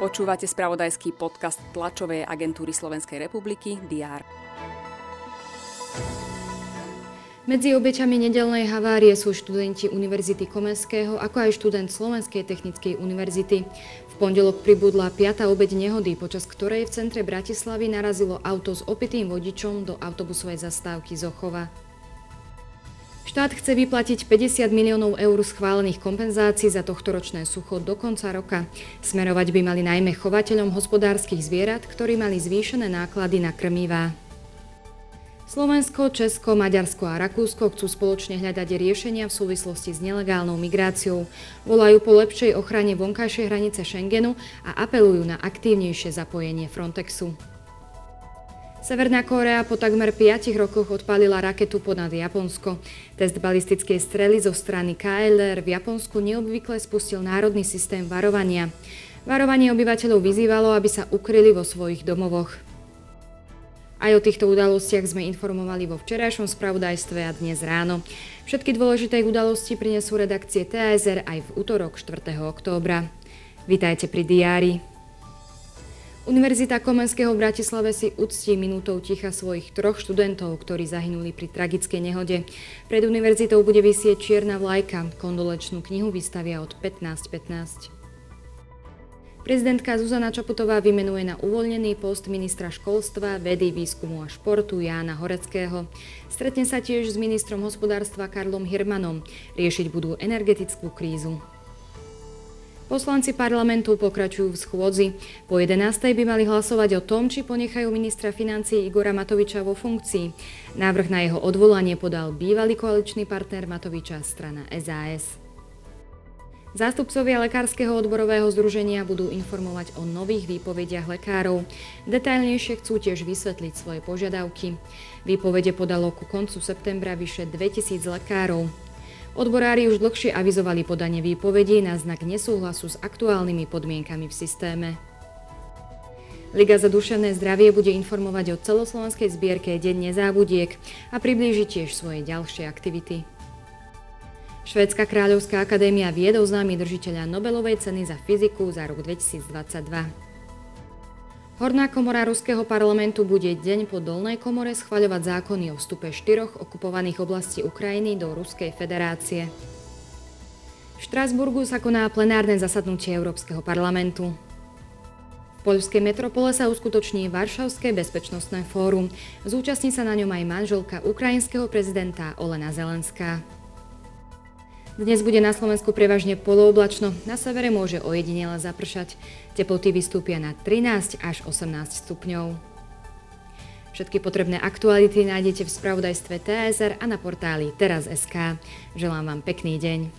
Počúvate spravodajský podcast tlačovej agentúry Slovenskej republiky DR. Medzi obeťami nedelnej havárie sú študenti Univerzity Komenského, ako aj študent Slovenskej technickej univerzity. V pondelok pribudla piata obeť nehody, počas ktorej v centre Bratislavy narazilo auto s opitým vodičom do autobusovej zastávky Zochova. Štát chce vyplatiť 50 miliónov eur schválených kompenzácií za tohtoročné sucho do konca roka. Smerovať by mali najmä chovateľom hospodárskych zvierat, ktorí mali zvýšené náklady na krmivá. Slovensko, Česko, Maďarsko a Rakúsko chcú spoločne hľadať riešenia v súvislosti s nelegálnou migráciou. Volajú po lepšej ochrane vonkajšej hranice Schengenu a apelujú na aktívnejšie zapojenie Frontexu. Severná Kórea po takmer 5 rokoch odpálila raketu ponad Japonsko. Test balistickej strely zo strany KLR v Japonsku neobvykle spustil národný systém varovania. Varovanie obyvateľov vyzývalo, aby sa ukryli vo svojich domovoch. Aj o týchto udalostiach sme informovali vo včerajšom spravodajstve a dnes ráno. Všetky dôležité udalosti prinesú redakcie TSR aj v útorok 4. októbra. Vítajte pri diári. Univerzita Komenského v Bratislave si uctí minútou ticha svojich troch študentov, ktorí zahynuli pri tragickej nehode. Pred univerzitou bude vysieť čierna vlajka. Kondolečnú knihu vystavia od 15.15. Prezidentka Zuzana Čaputová vymenuje na uvoľnený post ministra školstva, vedy, výskumu a športu Jána Horeckého. Stretne sa tiež s ministrom hospodárstva Karlom Hirmanom. Riešiť budú energetickú krízu. Poslanci parlamentu pokračujú v schôdzi. Po 11. by mali hlasovať o tom, či ponechajú ministra financií Igora Matoviča vo funkcii. Návrh na jeho odvolanie podal bývalý koaličný partner Matoviča strana SAS. Zástupcovia Lekárskeho odborového združenia budú informovať o nových výpovediach lekárov. Detailnejšie chcú tiež vysvetliť svoje požiadavky. Výpovede podalo ku koncu septembra vyše 2000 lekárov. Odborári už dlhšie avizovali podanie výpovedí na znak nesúhlasu s aktuálnymi podmienkami v systéme. Liga za duševné zdravie bude informovať o celoslovenskej zbierke Deň nezábudiek a priblíži tiež svoje ďalšie aktivity. Švédska kráľovská akadémia vied oznámi držiteľa Nobelovej ceny za fyziku za rok 2022. Horná komora Ruského parlamentu bude deň po dolnej komore schvaľovať zákony o vstupe štyroch okupovaných oblastí Ukrajiny do Ruskej federácie. V Štrásburgu sa koná plenárne zasadnutie Európskeho parlamentu. V poľskej metropole sa uskutoční Varšavské bezpečnostné fórum. Zúčastní sa na ňom aj manželka ukrajinského prezidenta Olena Zelenská. Dnes bude na Slovensku prevažne polooblačno, na severe môže ojedinele zapršať. Teploty vystúpia na 13 až 18 stupňov. Všetky potrebné aktuality nájdete v spravodajstve TSR a na portáli teraz.sk. Želám vám pekný deň.